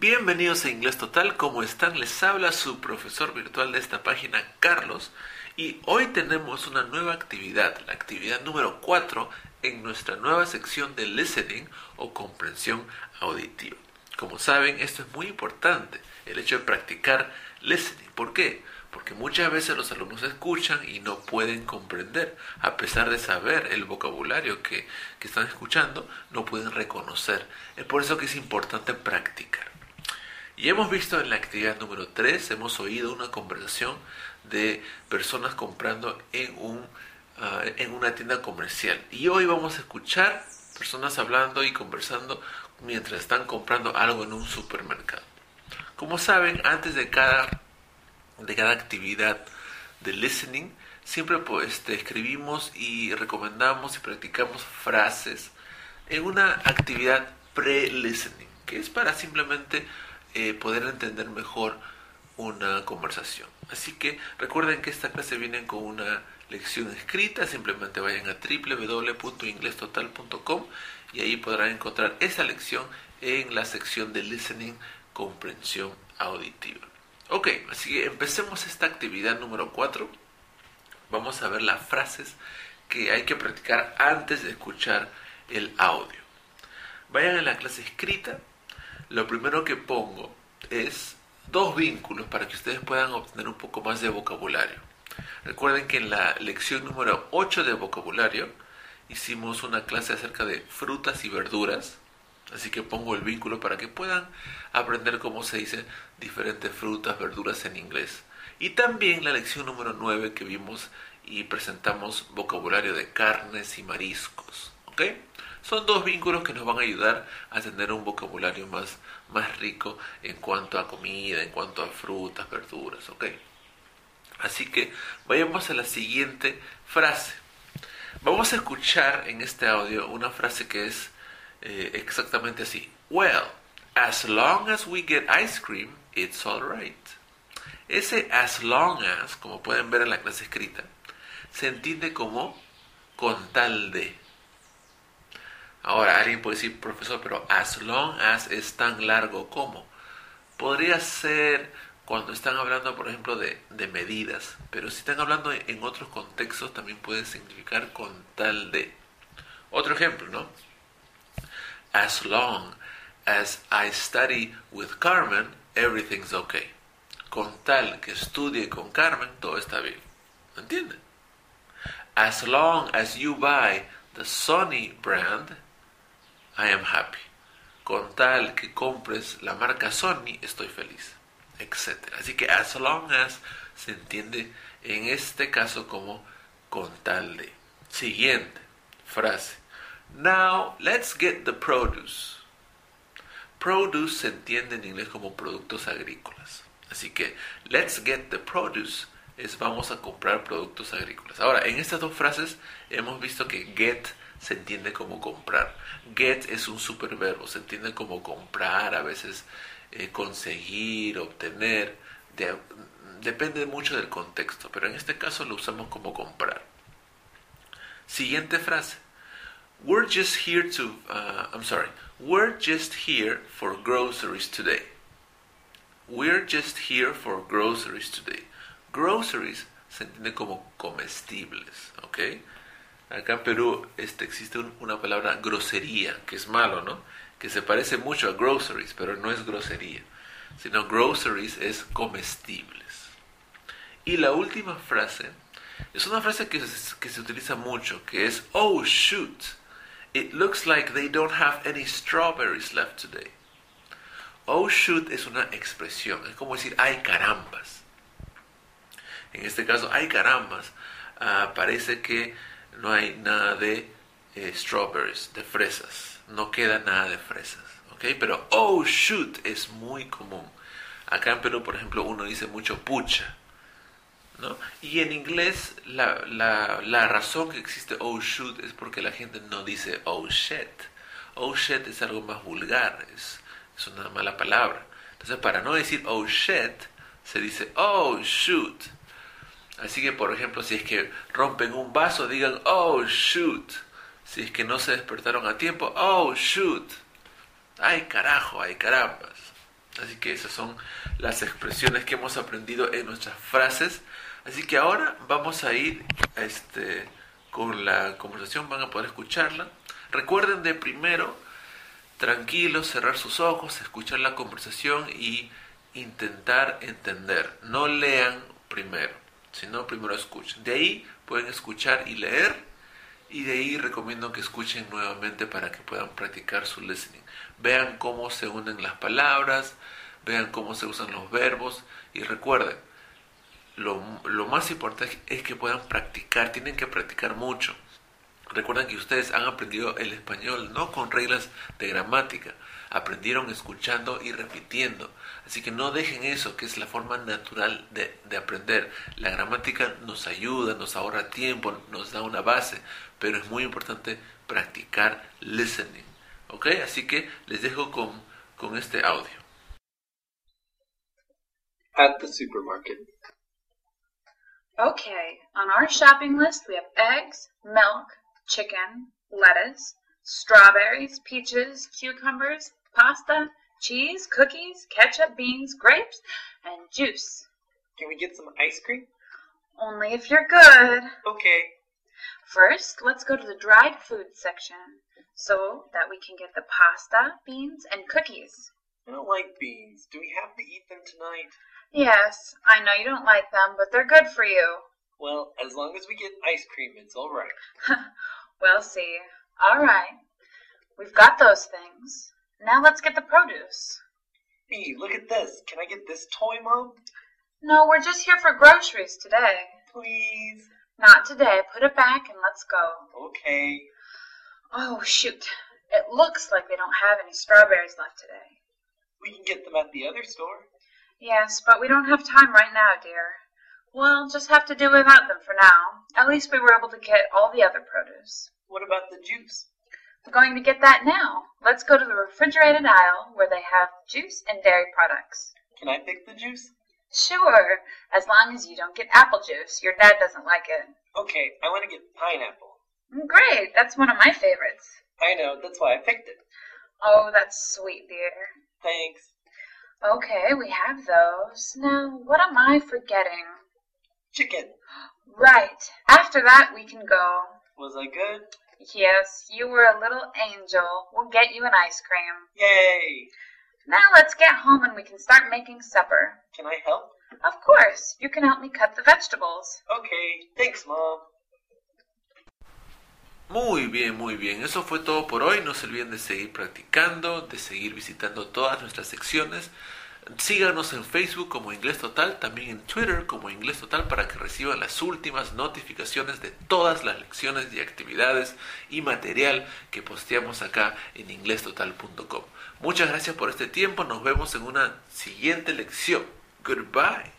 Bienvenidos a Inglés Total, ¿cómo están? Les habla su profesor virtual de esta página, Carlos, y hoy tenemos una nueva actividad, la actividad número 4 en nuestra nueva sección de listening o comprensión auditiva. Como saben, esto es muy importante, el hecho de practicar listening. ¿Por qué? Porque muchas veces los alumnos escuchan y no pueden comprender, a pesar de saber el vocabulario que, que están escuchando, no pueden reconocer. Es por eso que es importante practicar. Y hemos visto en la actividad número 3, hemos oído una conversación de personas comprando en, un, ah, en una tienda comercial. Y hoy vamos a escuchar personas hablando y conversando mientras están comprando algo en un supermercado. Como saben, antes de cada, de cada actividad de listening, siempre pues, este, escribimos y recomendamos y practicamos frases en una actividad pre-listening, que es para simplemente eh, poder entender mejor una conversación. Así que recuerden que esta clase viene con una lección escrita, simplemente vayan a www.inglestotal.com y ahí podrán encontrar esa lección en la sección de listening, comprensión auditiva. Ok, así que empecemos esta actividad número 4. Vamos a ver las frases que hay que practicar antes de escuchar el audio. Vayan a la clase escrita lo primero que pongo es dos vínculos para que ustedes puedan obtener un poco más de vocabulario. Recuerden que en la lección número 8 de vocabulario hicimos una clase acerca de frutas y verduras, así que pongo el vínculo para que puedan aprender cómo se dicen diferentes frutas, verduras en inglés. Y también la lección número 9 que vimos y presentamos vocabulario de carnes y mariscos. ¿ok?, son dos vínculos que nos van a ayudar a tener un vocabulario más, más rico en cuanto a comida, en cuanto a frutas, verduras, ¿ok? Así que vayamos a la siguiente frase. Vamos a escuchar en este audio una frase que es eh, exactamente así. Well, as long as we get ice cream, it's alright. Ese as long as, como pueden ver en la clase escrita, se entiende como con tal de. Ahora, alguien puede decir, profesor, pero as long as es tan largo como. Podría ser cuando están hablando, por ejemplo, de, de medidas, pero si están hablando en otros contextos también puede significar con tal de. Otro ejemplo, ¿no? As long as I study with Carmen, everything's okay. Con tal que estudie con Carmen, todo está bien. ¿Entienden? As long as you buy the Sony brand, I am happy. Con tal que compres la marca Sony, estoy feliz, etc. Así que as long as se entiende en este caso como con tal de. Siguiente frase. Now let's get the produce. Produce se entiende en inglés como productos agrícolas. Así que let's get the produce es vamos a comprar productos agrícolas. Ahora, en estas dos frases hemos visto que get se entiende como comprar. Get es un superverbo, se entiende como comprar, a veces eh, conseguir, obtener. depende mucho del contexto, pero en este caso lo usamos como comprar. Siguiente frase. We're just here to, uh, I'm sorry, we're just here for groceries today. We're just here for groceries today. Groceries se entiende como comestibles, ¿ok? Acá en Perú este, existe una palabra grosería, que es malo, ¿no? Que se parece mucho a groceries, pero no es grosería. Sino groceries es comestibles. Y la última frase es una frase que, que se utiliza mucho, que es, oh shoot, it looks like they don't have any strawberries left today. Oh shoot es una expresión, es como decir, ay carambas. En este caso, ay carambas, uh, parece que no hay nada de eh, strawberries, de fresas. No queda nada de fresas. ¿ok? Pero oh shoot es muy común. Acá en Perú, por ejemplo, uno dice mucho pucha. ¿no? Y en inglés la, la, la razón que existe oh shoot es porque la gente no dice oh shit. Oh shit es algo más vulgar, es, es una mala palabra. Entonces, para no decir oh shit, se dice oh shoot. Así que, por ejemplo, si es que rompen un vaso, digan, oh, shoot. Si es que no se despertaron a tiempo, oh, shoot. Ay, carajo, ay, carambas. Así que esas son las expresiones que hemos aprendido en nuestras frases. Así que ahora vamos a ir este, con la conversación, van a poder escucharla. Recuerden de primero, tranquilos, cerrar sus ojos, escuchar la conversación y intentar entender. No lean primero, sino primero escuchen. De ahí pueden escuchar y leer y de ahí recomiendo que escuchen nuevamente para que puedan practicar su listening. Vean cómo se unen las palabras, vean cómo se usan los verbos y recuerden, lo, lo más importante es que puedan practicar, tienen que practicar mucho. Recuerden que ustedes han aprendido el español no con reglas de gramática, aprendieron escuchando y repitiendo. Así que no dejen eso, que es la forma natural de, de, aprender. La gramática nos ayuda, nos ahorra tiempo, nos da una base, pero es muy importante practicar listening. ¿Ok? Así que les dejo con, con este audio. At the supermarket. Okay, on our shopping list we have eggs, milk, chicken, lettuce, strawberries, peaches, cucumbers, pasta, cheese, cookies, ketchup, beans, grapes, and juice. Can we get some ice cream? Only if you're good. Okay. First, let's go to the dried food section so that we can get the pasta, beans, and cookies. I don't like beans. Do we have to eat them tonight? Yes, I know you don't like them, but they're good for you. Well, as long as we get ice cream, it's all right. we'll see. All right. We've got those things. Now let's get the produce. Hey, look at this. Can I get this toy, Mom? No, we're just here for groceries today. Please. Not today. Put it back and let's go. Okay. Oh, shoot. It looks like they don't have any strawberries left today. We can get them at the other store. Yes, but we don't have time right now, dear. We'll just have to do without them for now. At least we were able to get all the other produce. What about the juice? We're going to get that now. Let's go to the refrigerated aisle where they have juice and dairy products. Can I pick the juice? Sure, as long as you don't get apple juice. Your dad doesn't like it. Okay, I want to get pineapple. Mm, great, that's one of my favorites. I know, that's why I picked it. Oh, that's sweet, dear. Thanks. Okay, we have those. Now, what am I forgetting? Chicken. Right. After that, we can go. Was I good? Yes, you were a little angel. We'll get you an ice cream. Yay! Now let's get home and we can start making supper. Can I help? Of course. You can help me cut the vegetables. Okay, thanks, Mom. Muy bien, muy bien. Eso fue todo por hoy. No se olviden de seguir practicando, de seguir visitando todas nuestras secciones. Síganos en Facebook como Inglés Total, también en Twitter como Inglés Total para que reciban las últimas notificaciones de todas las lecciones y actividades y material que posteamos acá en inglestotal.com. Muchas gracias por este tiempo. Nos vemos en una siguiente lección. Goodbye.